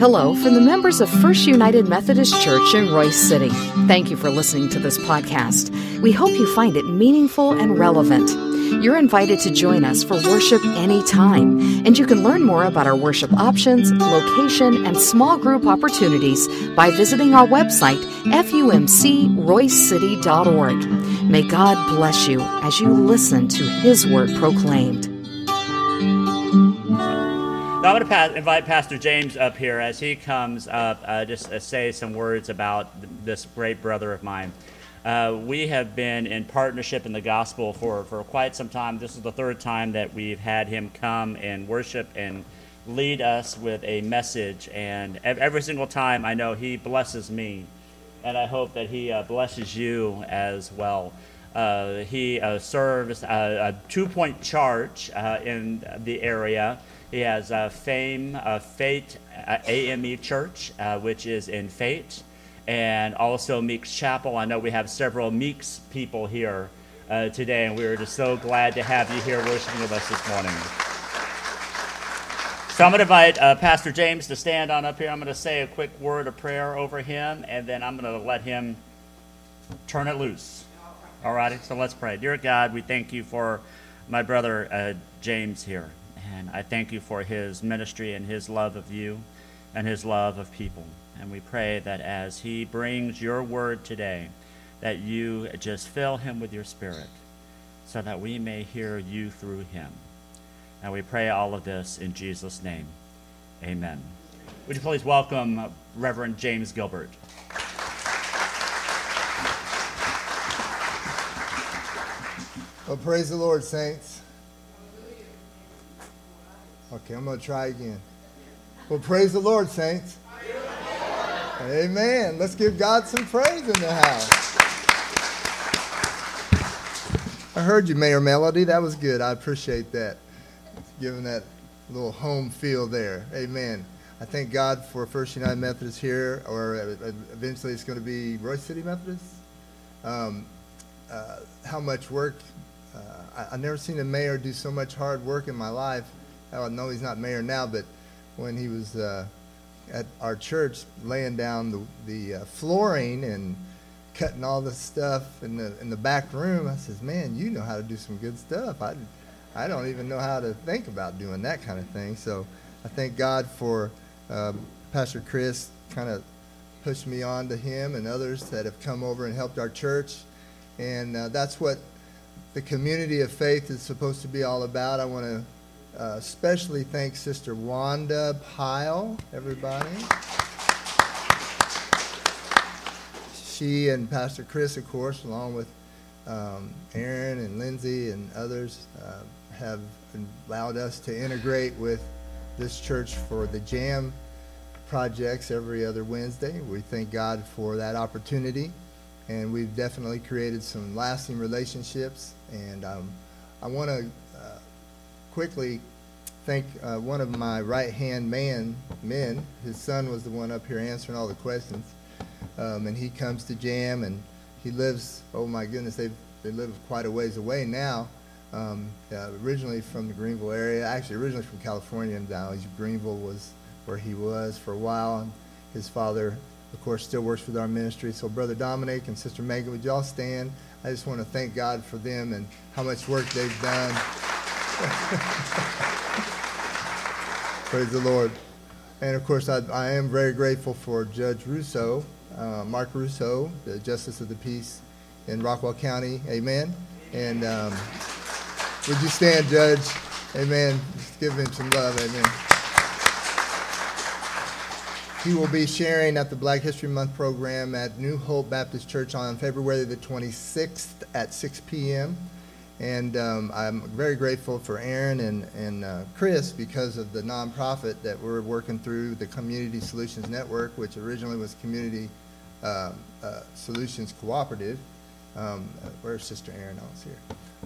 Hello from the members of First United Methodist Church in Royse City. Thank you for listening to this podcast. We hope you find it meaningful and relevant. You're invited to join us for worship anytime, and you can learn more about our worship options, location, and small group opportunities by visiting our website, fumcroysecity.org. May God bless you as you listen to His word proclaimed. I'm going to pass, invite Pastor James up here as he comes up, uh, just uh, say some words about th- this great brother of mine. Uh, we have been in partnership in the gospel for, for quite some time. This is the third time that we've had him come and worship and lead us with a message. And every single time, I know he blesses me, and I hope that he uh, blesses you as well. Uh, he uh, serves a, a two point charge in the area. He has uh, Fame uh, Fate uh, AME Church, uh, which is in Fate, and also Meeks Chapel. I know we have several Meeks people here uh, today, and we are just so glad to have you here worshiping with us this morning. So I'm going to invite Pastor James to stand on up here. I'm going to say a quick word of prayer over him, and then I'm going to let him turn it loose. All righty, so let's pray. Dear God, we thank you for my brother James here. I thank you for his ministry and his love of you and his love of people. And we pray that as he brings your word today, that you just fill him with your spirit so that we may hear you through him. And we pray all of this in Jesus' name. Amen. Would you please welcome Reverend James Gilbert? Well, praise the Lord, saints. Okay, I'm going to try again. Well, praise the Lord, saints. Amen. Let's give God some praise in the house. I heard you, Mayor Melody. That was good. I appreciate that. Giving that little home feel there. Amen. I thank God for First United Methodist here, or eventually it's going to be Royse City Methodist. Um, uh, how much work. Uh, I, I've never seen a mayor do so much hard work in my life I know he's not mayor now, but when he was uh, at our church laying down the, the uh, flooring and cutting all the stuff in the in the back room, I says, "Man, you know how to do some good stuff. I, I don't even know how to think about doing that kind of thing." So I thank God for uh, Pastor Chris kind of pushed me on to him and others that have come over and helped our church, and uh, that's what the community of faith is supposed to be all about. I want to uh, especially thank Sister Wanda Pyle, everybody. She and Pastor Chris, of course, along with um, Aaron and Lindsay and others, uh, have allowed us to integrate with this church for the JAM projects every other Wednesday. We thank God for that opportunity, and we've definitely created some lasting relationships. And um, I want to quickly thank uh, one of my right hand man men. His son was the one up here answering all the questions, um, and he comes to Jam and he lives. Oh my goodness, they they live quite a ways away now. Um, uh, originally from the Greenville area, actually originally from California, and now Greenville was where he was for a while. And his father, of course, still works with our ministry. So, Brother Dominic and Sister Megan, would y'all stand? I just want to thank God for them and how much work they've done. Praise the Lord. And of course, I, I am very grateful for Judge Russo, uh, Mark Russo, the Justice of the Peace in Rockwall County. Amen. And um, would you stand, Judge? Amen. Just give him some love. Amen. He will be sharing at the Black History Month program at New Hope Baptist Church on February the 26th at 6 p.m. And um, I'm very grateful for Aaron and, and uh, Chris because of the nonprofit that we're working through, the Community Solutions Network, which originally was Community uh, uh, Solutions Cooperative. Um, uh, where's Sister Aaron? Oh, it's here.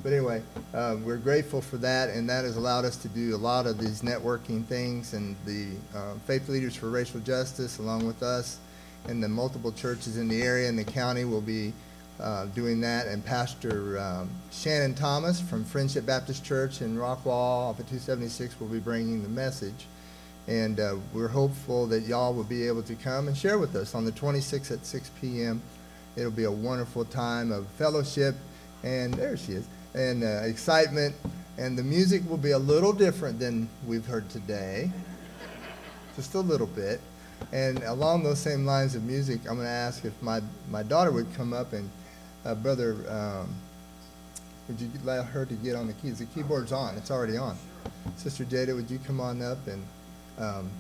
But anyway, um, we're grateful for that, and that has allowed us to do a lot of these networking things. And the uh, Faith Leaders for Racial Justice, along with us, and the multiple churches in the area and the county will be uh, doing that, and Pastor um, Shannon Thomas from Friendship Baptist Church in Rockwall off of 276 will be bringing the message. And uh, we're hopeful that y'all will be able to come and share with us on the 26th at 6 p.m. It'll be a wonderful time of fellowship, and there she is, and uh, excitement. And the music will be a little different than we've heard today, just a little bit. And along those same lines of music, I'm going to ask if my, my daughter would come up and, uh, Brother, um, would you allow her to get on the keys? The keyboard's on, it's already on. Sister Jada, would you come on up? And um,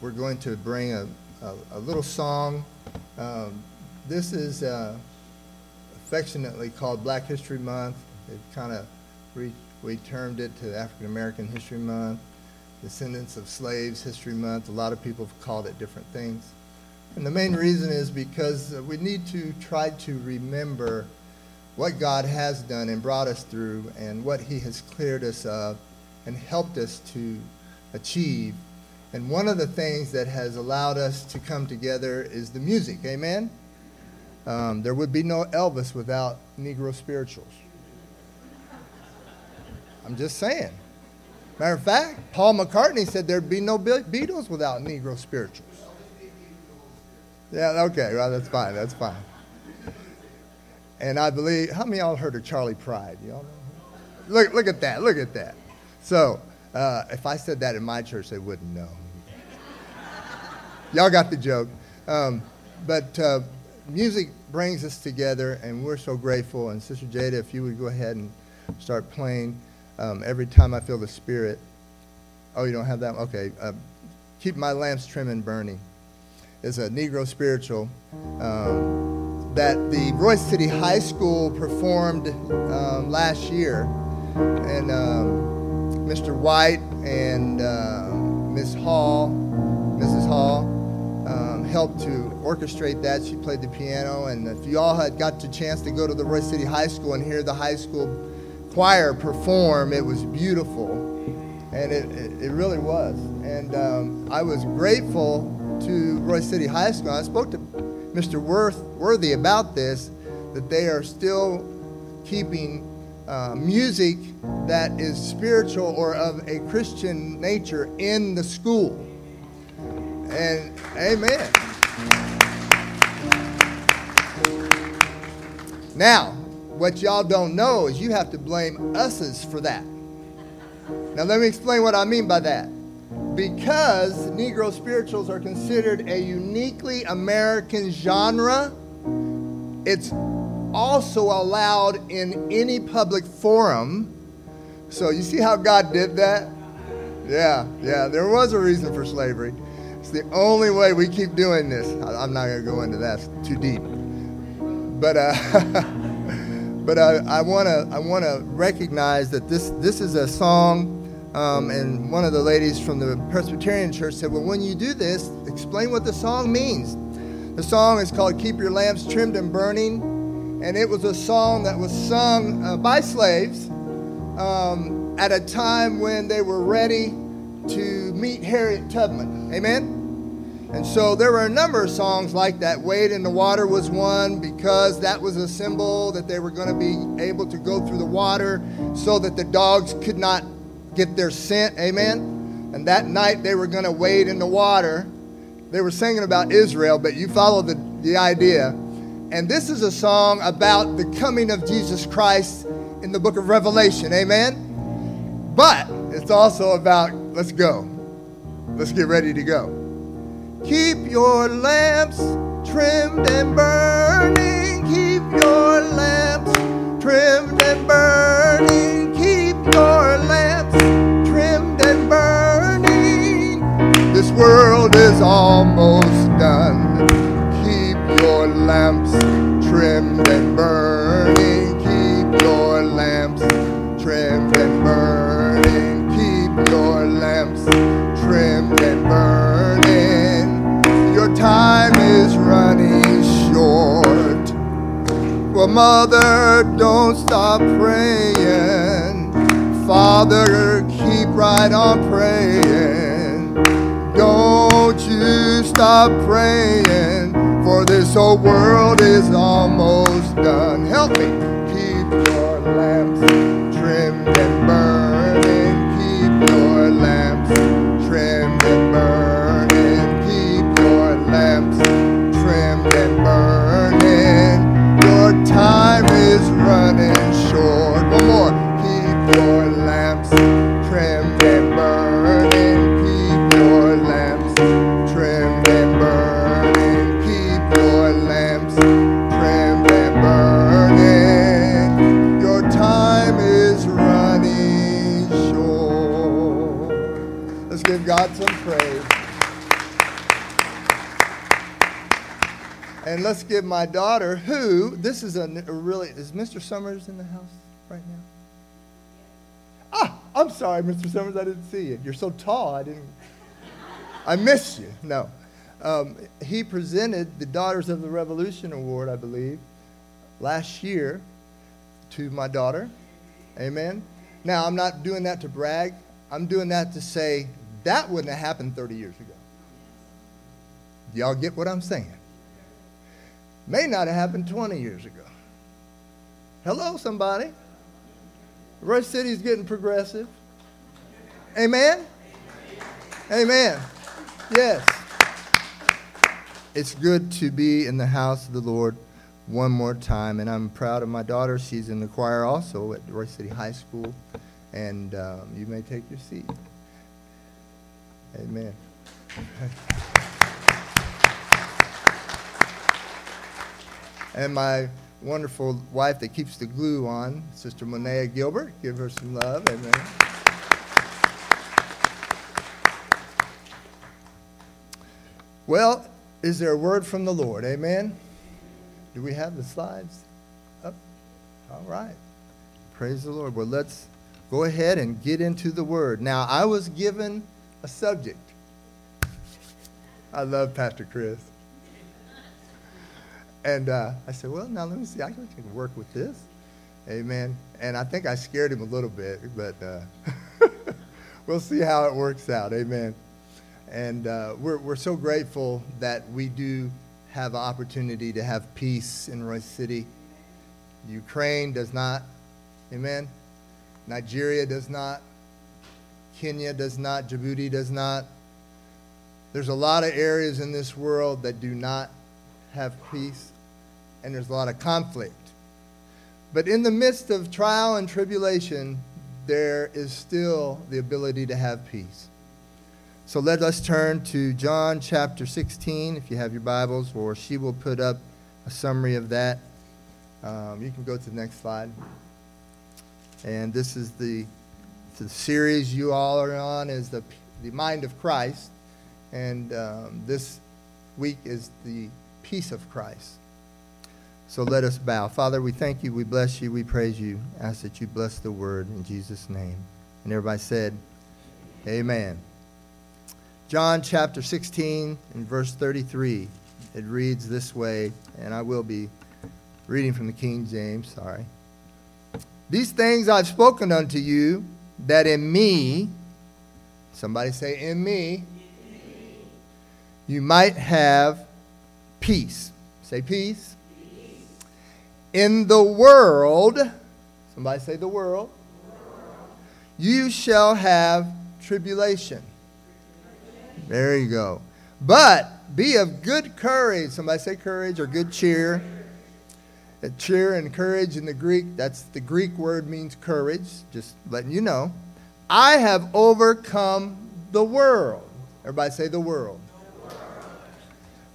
we're going to bring a, a, a little song. Um, this is uh, affectionately called Black History Month. It kind of re- we termed it to African American History Month, Descendants of Slaves History Month. A lot of people have called it different things. And the main reason is because we need to try to remember what God has done and brought us through and what He has cleared us of and helped us to achieve. And one of the things that has allowed us to come together is the music. Amen? Um, there would be no Elvis without Negro spirituals. I'm just saying. Matter of fact, Paul McCartney said there'd be no Beatles without Negro spirituals. Yeah, okay, well, that's fine, that's fine. And I believe, how many y'all heard of Charley Pride? Y'all know? Look, look at that, look at that. So, uh, if I said that in my church, they wouldn't know. y'all got the joke. Um, but uh, music brings us together, and we're so grateful. And Sister Jada, if you would go ahead and start playing um, every time I feel the Spirit. Oh, you don't have that? Okay. Uh, Keep My Lamps Trim and Burning is a Negro spiritual um, that the Royse City High School performed um, last year. And Mr. Um, White and uh, Miss Hall, Mrs. Hall, um, helped to orchestrate that. She played the piano. And if you all had got the chance to go to the Royse City High School and hear the high school choir perform. It was beautiful, and it, it, it really was. And um, I was grateful to Roy City High School. I spoke to Mr. Worth, Worthy about this, that they are still keeping uh, music that is spiritual or of a Christian nature in the school. And amen. Now, what y'all don't know is you have to blame us's for that. Now, let me explain what I mean by that. Because Negro spirituals are considered a uniquely American genre, it's also allowed in any public forum. So, you see how God did that? Yeah, yeah, there was a reason for slavery. It's the only way we keep doing this. I'm not going to go into that, it's too deep. But, uh, But I want to I want to recognize that this this is a song, um, and one of the ladies from the Presbyterian Church said, "Well, when you do this, explain what the song means." The song is called "Keep Your Lamps Trimmed and Burning," and it was a song that was sung uh, by slaves um, at a time when they were ready to meet Harriet Tubman. Amen. And so there were a number of songs like that. Wade in the Water was one because that was a symbol that they were going to be able to go through the water so that the dogs could not get their scent. Amen. And that night they were going to wade in the water. They were singing about Israel, but you follow the, the idea. And this is a song about the coming of Jesus Christ in the book of Revelation. Amen. But it's also about let's go. Let's get ready to go. Keep your lamps trimmed and burning. Keep your lamps trimmed and burning. World is almost done. Keep your lamps trimmed and burning. Keep your lamps trimmed and burning. Keep your lamps trimmed and burning Your time is running short. Well, Mother, don't stop praying. Father, keep right on praying. You stop praying, for this whole world is almost done. Help me. My daughter, who, this is a, a really, is Mr. Summers in the house right now? Ah, I'm sorry, Mr. Summers, I didn't see you. You're so tall, I didn't, I missed you. No. Um, he presented the Daughters of the Revolution Award, I believe, last year to my daughter. Amen. Now, I'm not doing that to brag. I'm doing that to say that wouldn't have happened 30 years ago. Y'all get what I'm saying? May not have happened 20 years ago. Hello, somebody. Rush City is getting progressive. Amen? Amen. Yes. It's good to be in the house of the Lord one more time, and I'm proud of my daughter. She's in the choir also at Roy City High School, and um, you may take your seat. Amen. and my wonderful wife that keeps the glue on, Sister Monea Gilbert. Give her some love. Amen. Well, is there a word from the Lord? Amen. Do we have the slides up? All right. Praise the Lord. Well, let's go ahead and get into the word. Now, I was given a subject. I love Pastor Chris. And uh, I said, well, now let me see. I can work with this. Amen. And I think I scared him a little bit, but uh, we'll see how it works out. Amen. And uh, we're, we're so grateful that we do have an opportunity to have peace in Royse City. Ukraine does not. Amen. Nigeria does not. Kenya does not. Djibouti does not. There's a lot of areas in this world that do not have peace, and there's a lot of conflict. But in the midst of trial and tribulation, there is still the ability to have peace. So let us turn to John chapter 16, if you have your Bibles, or she will put up a summary of that. Um, you can go to the next slide. And this is the, the series you all are on is the, the mind of Christ. And um, this week is the peace of Christ. So let us bow. Father, we thank you, we bless you, we praise you. Ask that you bless the word in Jesus' name. And everybody said, Amen. John chapter 16 and verse 33. It reads this way, and I will be reading from the King James, sorry. These things I've spoken unto you, that in me, somebody say, in me, you might have peace. Say peace. peace. In the world, somebody say the world, you shall have tribulation. There you go. But be of good courage. Somebody say courage or good cheer. Uh, cheer and courage in the Greek, that's the Greek word means courage, just letting you know. I have overcome the world. Everybody say the world.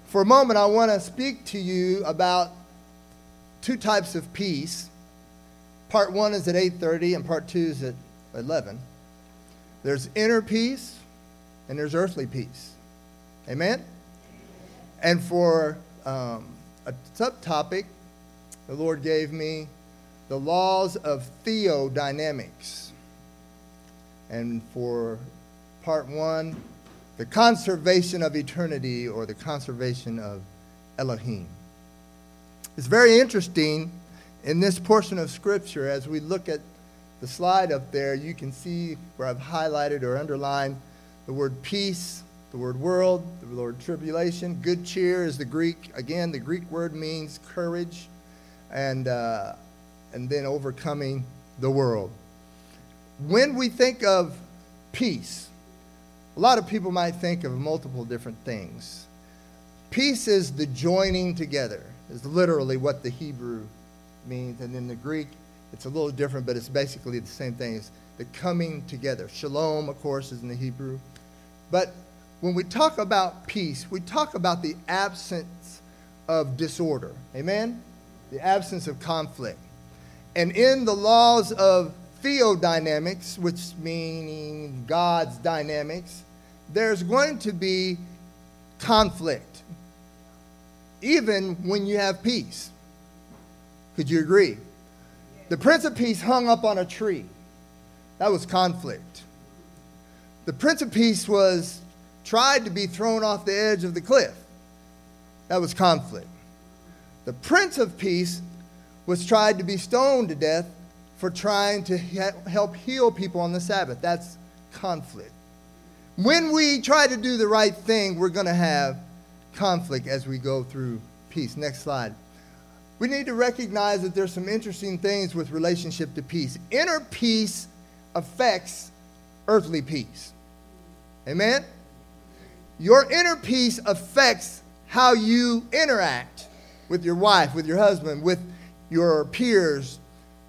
For a moment, I want to speak to you about two types of peace. Part one is at 8:30, and part two is at 11. There's inner peace, and there's earthly peace. Amen. And for um, a subtopic, the Lord gave me the laws of theodynamics. And for part one, the conservation of eternity or the conservation of Elohim. It's very interesting in this portion of Scripture as we look at the slide up there, you can see where I've highlighted or underlined the word peace, the word world, the word tribulation. Good cheer is the Greek. Again, the Greek word means courage and, uh, and then overcoming the world. When we think of peace, a lot of people might think of multiple different things. Peace is the joining together, is literally what the Hebrew means. And in the Greek, it's a little different, but it's basically the same thing. It's the coming together. Shalom, of course, is in the Hebrew. But when we talk about peace, we talk about the absence of disorder. Amen? The absence of conflict. And in the laws of theodynamics, which meaning God's dynamics, there's going to be conflict, even when you have peace. Could you agree? The Prince of Peace hung up on a tree. That was conflict. The Prince of Peace was tried to be thrown off the edge of the cliff. That was conflict. The Prince of Peace was tried to be stoned to death for trying to help heal people on the Sabbath. That's conflict. When we try to do the right thing, we're going to have conflict as we go through peace. Next slide. We need to recognize that there's some interesting things with relationship to peace. Inner peace affects earthly peace. Amen? Your inner peace affects how you interact with your wife, with your husband, with your peers,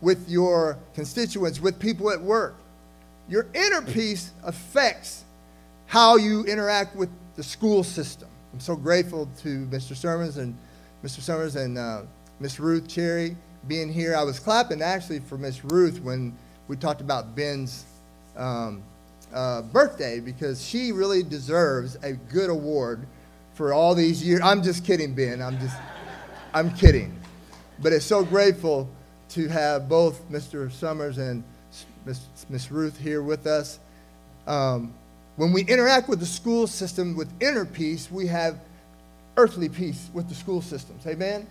with your constituents, with people at work. Your inner peace affects how you interact with the school system. I'm so grateful to Mr. Summers and Mr. Summers and uh, Miss Ruth Cherry being here. I was clapping actually for Miss Ruth when we talked about Ben's um, uh, birthday because she really deserves a good award for all these years. I'm just kidding, Ben. I'm just, I'm kidding. But it's so grateful to have both Mr. Summers and Miss, Miss Ruth here with us. Um, when we interact with the school system with inner peace, we have earthly peace with the school systems. Amen?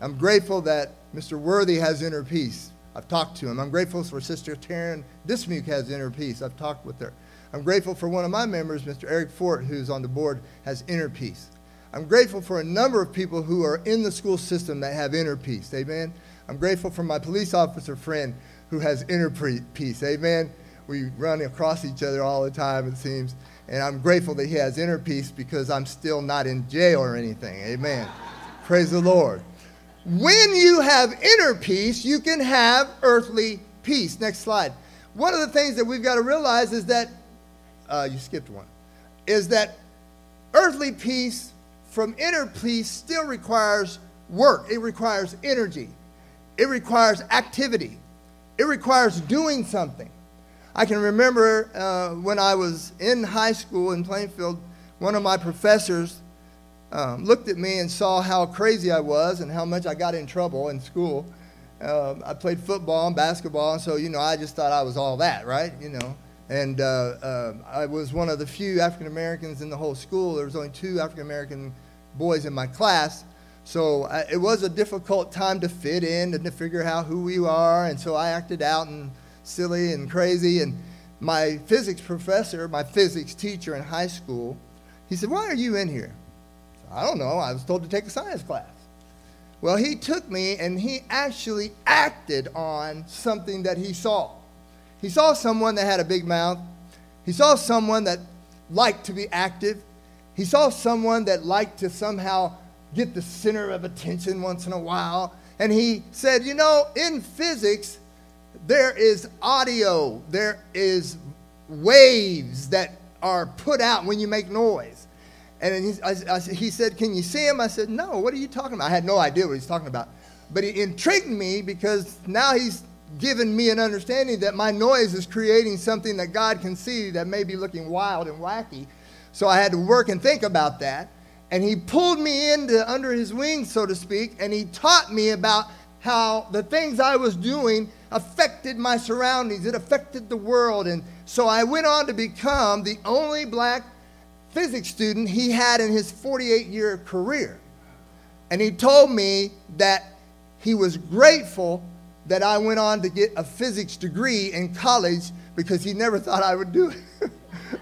I'm grateful that Mr. Worthy has inner peace. I've talked to him. I'm grateful for Sister Taryn Dismuke has inner peace. I've talked with her. I'm grateful for one of my members, Mr. Eric Fort, who's on the board, has inner peace. I'm grateful for a number of people who are in the school system that have inner peace. Amen. I'm grateful for my police officer friend who has inner peace. Amen. We run across each other all the time, it seems. And I'm grateful that he has inner peace because I'm still not in jail or anything. Amen. Praise the Lord. When you have inner peace, you can have earthly peace. Next slide. One of the things that we've got to realize is that, uh, you skipped one, is that earthly peace from inner peace still requires work, it requires energy, it requires activity, it requires doing something. I can remember uh, when I was in high school in Plainfield, one of my professors um, looked at me and saw how crazy I was and how much I got in trouble in school. Uh, I played football and basketball, and so, you know, I just thought I was all that, right? You know. And uh, uh, I was one of the few African Americans in the whole school. There was only two African American boys in my class. So I, it was a difficult time to fit in and to figure out who we are. And so I acted out and silly and crazy. And my physics professor, my physics teacher in high school, he said, Why are you in here? I don't know. I was told to take a science class. Well, he took me and he actually acted on something that he saw. He saw someone that had a big mouth. He saw someone that liked to be active. He saw someone that liked to somehow get the center of attention once in a while. And he said, You know, in physics, there is audio, there is waves that are put out when you make noise. And he, I, I, he said, Can you see him? I said, No, what are you talking about? I had no idea what he's talking about. But he intrigued me because now he's given me an understanding that my noise is creating something that God can see that may be looking wild and wacky. So I had to work and think about that. And he pulled me into under his wing, so to speak, and he taught me about how the things I was doing affected my surroundings. It affected the world. And so I went on to become the only black physics student he had in his 48 year career. And he told me that he was grateful that I went on to get a physics degree in college because he never thought I would do it.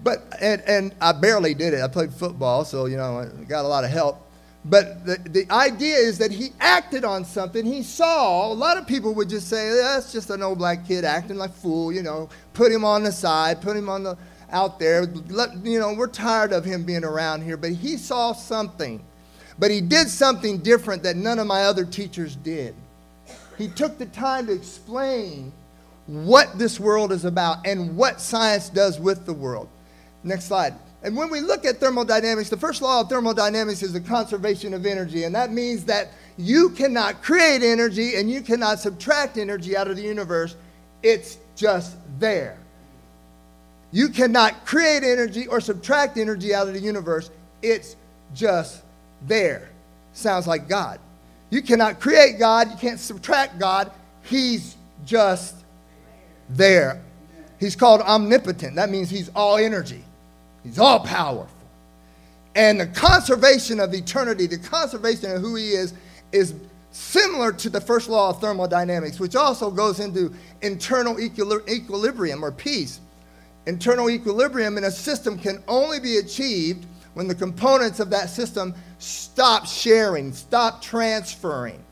but, and, and I barely did it. I played football, so, you know, I got a lot of help. But the, the idea is that he acted on something he saw. A lot of people would just say, that's just an old black kid acting like fool, you know, put him on the side, put him on the out there. Let, you know, we're tired of him being around here, but he saw something. But he did something different that none of my other teachers did. He took the time to explain what this world is about and what science does with the world. Next slide. And when we look at thermodynamics, the first law of thermodynamics is the conservation of energy. And that means that you cannot create energy and you cannot subtract energy out of the universe. It's just there. You cannot create energy or subtract energy out of the universe. It's just there. Sounds like God. You cannot create God. You can't subtract God. He's just there. He's called omnipotent. That means he's all energy. He's all powerful. And the conservation of eternity, the conservation of who he is, is similar to the first law of thermodynamics, which also goes into internal equilibrium or peace. Internal equilibrium in a system can only be achieved when the components of that system stop sharing, stop transferring.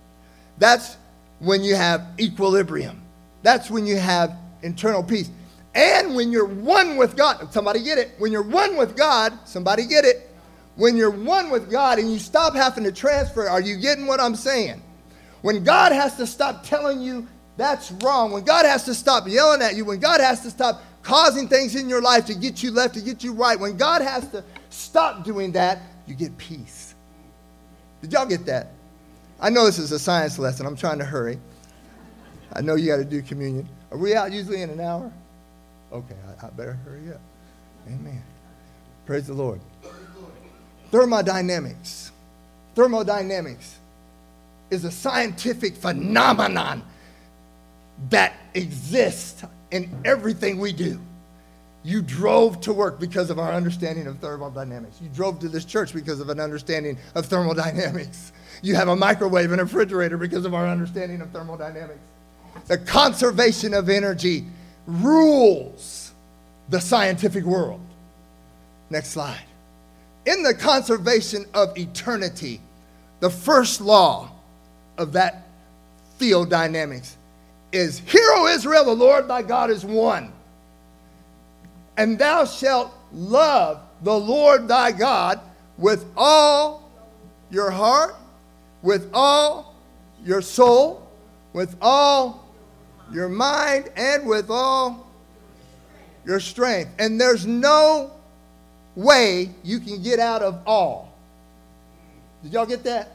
That's when you have equilibrium. That's when you have internal peace. And when you're one with God, somebody get it. When you're one with God, somebody get it. When you're one with God and you stop having to transfer, are you getting what I'm saying? When God has to stop telling you that's wrong, when God has to stop yelling at you, when God has to stop causing things in your life to get you left, to get you right, when God has to stop doing that, you get peace. Did y'all get that? I know this is a science lesson. I'm trying to hurry. I know you got to do communion. Are we out usually in an hour? Okay, I, I better hurry up. Amen. Praise the Lord. Thermodynamics. Thermodynamics is a scientific phenomenon that exists in everything we do. You drove to work because of our understanding of thermodynamics. You drove to this church because of an understanding of thermodynamics. You have a microwave and a refrigerator because of our understanding of thermodynamics. The conservation of energy rules the scientific world. Next slide. In the conservation of eternity, the first law of that field dynamics is Hear, O Israel, the Lord thy God is one. And thou shalt love the Lord thy God with all your heart, with all your soul, with all your mind, and with all your strength. And there's no way you can get out of all. Did y'all get that?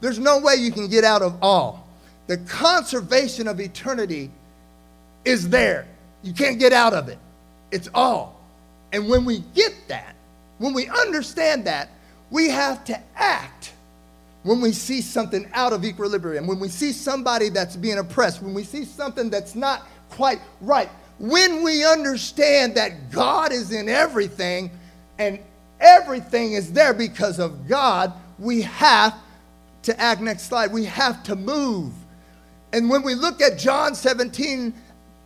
There's no way you can get out of all. The conservation of eternity is there. You can't get out of it. It's all. And when we get that, when we understand that, we have to act when we see something out of equilibrium, when we see somebody that's being oppressed, when we see something that's not quite right, when we understand that God is in everything and everything is there because of God, we have to act. Next slide. We have to move. And when we look at John 17,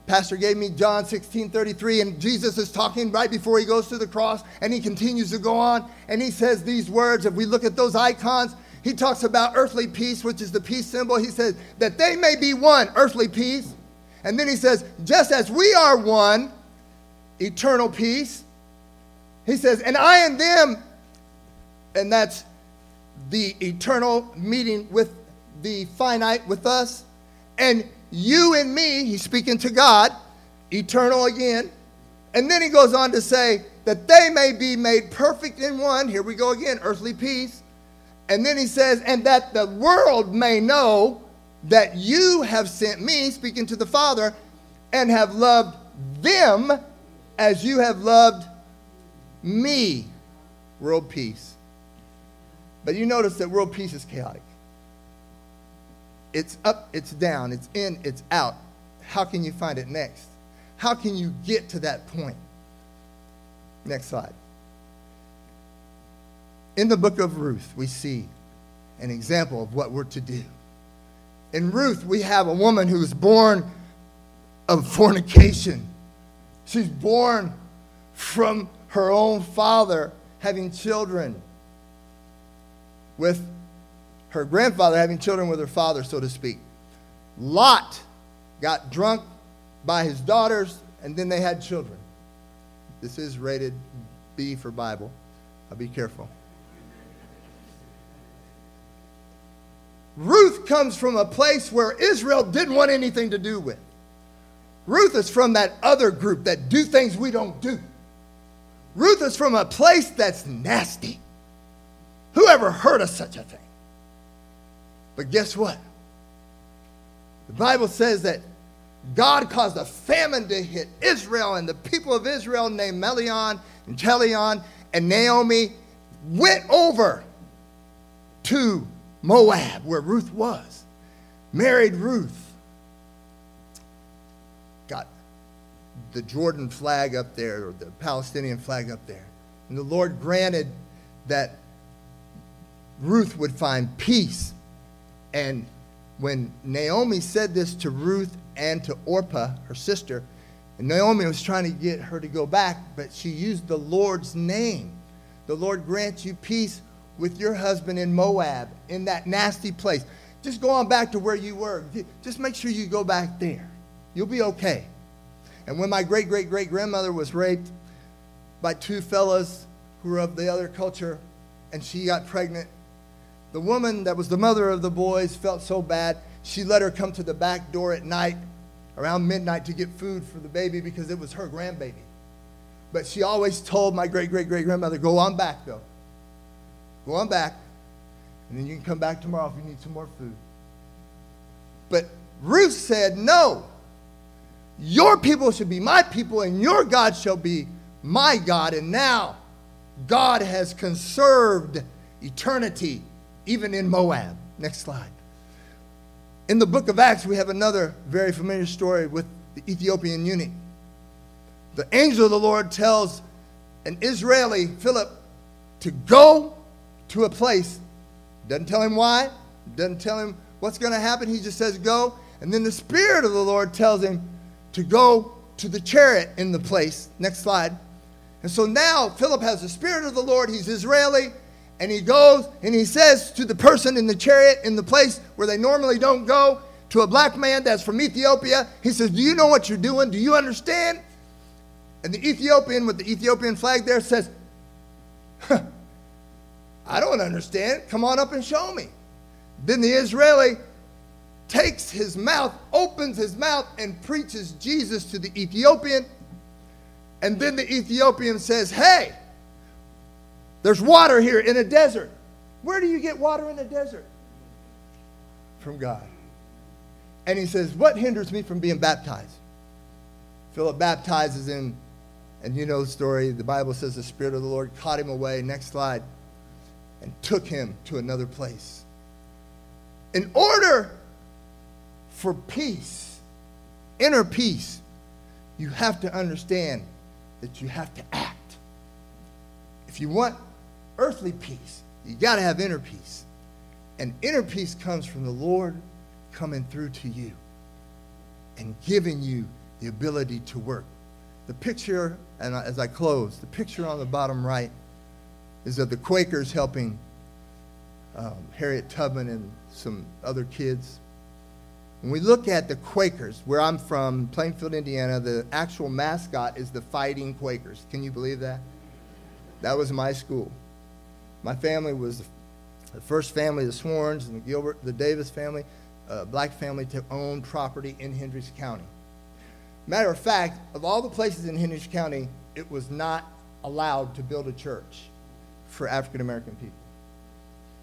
Pastor gave me John 16 33, and Jesus is talking right before he goes to the cross, and he continues to go on, and he says these words. If we look at those icons, he talks about earthly peace, which is the peace symbol. He says, that they may be one, earthly peace. And then he says, just as we are one, eternal peace. He says, and I and them, and that's the eternal meeting with the finite with us. And you and me, he's speaking to God, eternal again. And then he goes on to say, that they may be made perfect in one. Here we go again, earthly peace and then he says, and that the world may know that you have sent me, speaking to the Father, and have loved them as you have loved me. World peace. But you notice that world peace is chaotic. It's up, it's down, it's in, it's out. How can you find it next? How can you get to that point? Next slide. In the book of Ruth, we see an example of what we're to do. In Ruth, we have a woman who's born of fornication. She's born from her own father having children with her grandfather having children with her father, so to speak. Lot got drunk by his daughters, and then they had children. This is rated B for Bible. I'll be careful. Ruth comes from a place where Israel didn't want anything to do with. Ruth is from that other group that do things we don't do. Ruth is from a place that's nasty. Who ever heard of such a thing? But guess what? The Bible says that God caused a famine to hit Israel, and the people of Israel named Melion and Chilion and Naomi went over to Moab, where Ruth was, married Ruth, got the Jordan flag up there, or the Palestinian flag up there. And the Lord granted that Ruth would find peace. And when Naomi said this to Ruth and to Orpah, her sister, and Naomi was trying to get her to go back, but she used the Lord's name. The Lord grant you peace with your husband in Moab, in that nasty place. Just go on back to where you were. Just make sure you go back there. You'll be okay. And when my great great great grandmother was raped by two fellas who were of the other culture, and she got pregnant, the woman that was the mother of the boys felt so bad, she let her come to the back door at night, around midnight, to get food for the baby because it was her grandbaby. But she always told my great great great grandmother, Go on back, though. Go on back, and then you can come back tomorrow if you need some more food. But Ruth said, No. Your people should be my people, and your God shall be my God. And now God has conserved eternity, even in Moab. Next slide. In the book of Acts, we have another very familiar story with the Ethiopian eunuch. The angel of the Lord tells an Israeli, Philip, to go to a place. Doesn't tell him why, doesn't tell him what's going to happen. He just says, Go. And then the Spirit of the Lord tells him to go to the chariot in the place. Next slide. And so now Philip has the Spirit of the Lord. He's Israeli. And he goes and he says to the person in the chariot in the place where they normally don't go, to a black man that's from Ethiopia, he says, Do you know what you're doing? Do you understand? And the Ethiopian with the Ethiopian flag there says, huh, I don't understand. Come on up and show me. Then the Israeli takes his mouth, opens his mouth, and preaches Jesus to the Ethiopian. And then the Ethiopian says, Hey, there's water here in a desert. Where do you get water in a desert? From God. And he says, What hinders me from being baptized? Philip baptizes him. And you know the story. The Bible says the Spirit of the Lord caught him away. Next slide and took him to another place. In order for peace, inner peace, you have to understand that you have to act. If you want earthly peace, you got to have inner peace. And inner peace comes from the Lord coming through to you and giving you the ability to work. The picture, and as I close, the picture on the bottom right is of the Quakers helping um, Harriet Tubman and some other kids. When we look at the Quakers, where I'm from, Plainfield, Indiana, the actual mascot is the Fighting Quakers. Can you believe that? That was my school. My family was the first family, the Swarns and the Gilbert, the Davis family, uh, black family to own property in Hendricks County. Matter of fact, of all the places in Hendricks County, it was not allowed to build a church for African American people.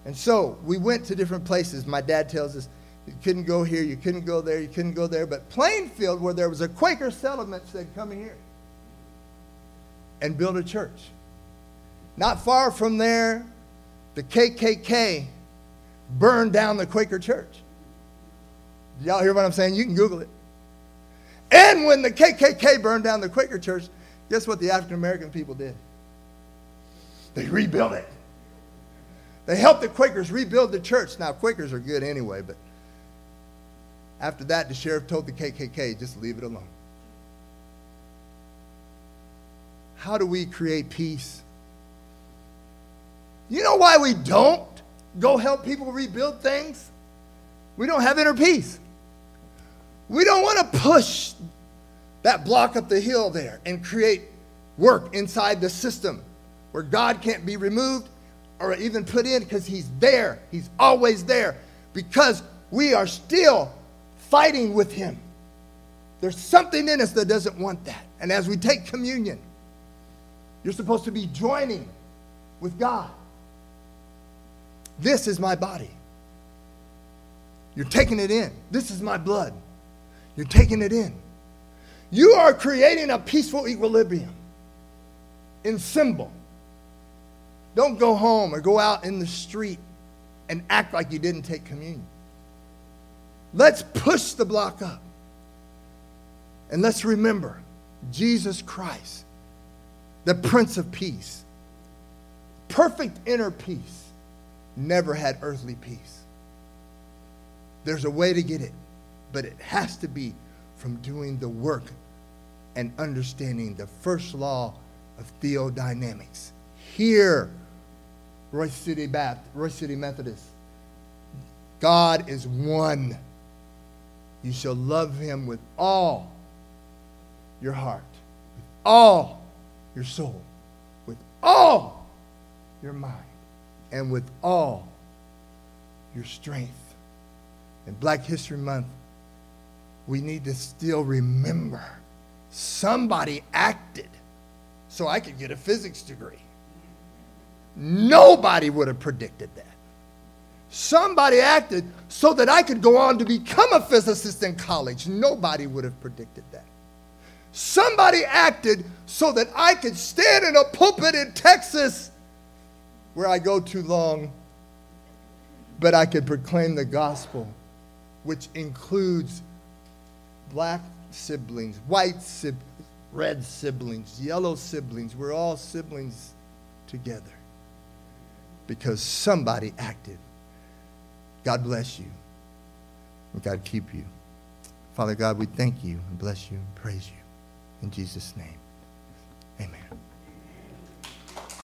And so we went to different places. My dad tells us you couldn't go here, you couldn't go there, you couldn't go there. But Plainfield, where there was a Quaker settlement, said, Come here and build a church. Not far from there, the KKK burned down the Quaker church. Y'all hear what I'm saying? You can Google it. And when the KKK burned down the Quaker church, guess what the African American people did? They rebuilt it. They helped the Quakers rebuild the church. Now, Quakers are good anyway, but after that, the sheriff told the KKK, just leave it alone. How do we create peace? You know why we don't go help people rebuild things? We don't have inner peace. We don't want to push that block up the hill there and create work inside the system where God can't be removed or even put in because He's there. He's always there because we are still fighting with Him. There's something in us that doesn't want that. And as we take communion, you're supposed to be joining with God. This is my body. You're taking it in. This is my blood. You're taking it in. You are creating a peaceful equilibrium in symbol. Don't go home or go out in the street and act like you didn't take communion. Let's push the block up. And let's remember Jesus Christ, the Prince of Peace, perfect inner peace, never had earthly peace. There's a way to get it, but it has to be from doing the work and understanding the first law of theodynamics. Here, Royse City Baptist, Royse City Methodist, God is one. You shall love him with all your heart, with all your soul, with all your mind, and with all your strength. In Black History Month, we need to still remember somebody acted so I could get a physics degree. Nobody would have predicted that. Somebody acted so that I could go on to become a physicist in college. Nobody would have predicted that. Somebody acted so that I could stand in a pulpit in Texas where I go too long, but I could proclaim the gospel, which includes black siblings, white siblings, red siblings, yellow siblings. We're all siblings together because somebody acted. God bless you. God keep you. Father God, we thank you and bless you and praise you. In Jesus' name, amen.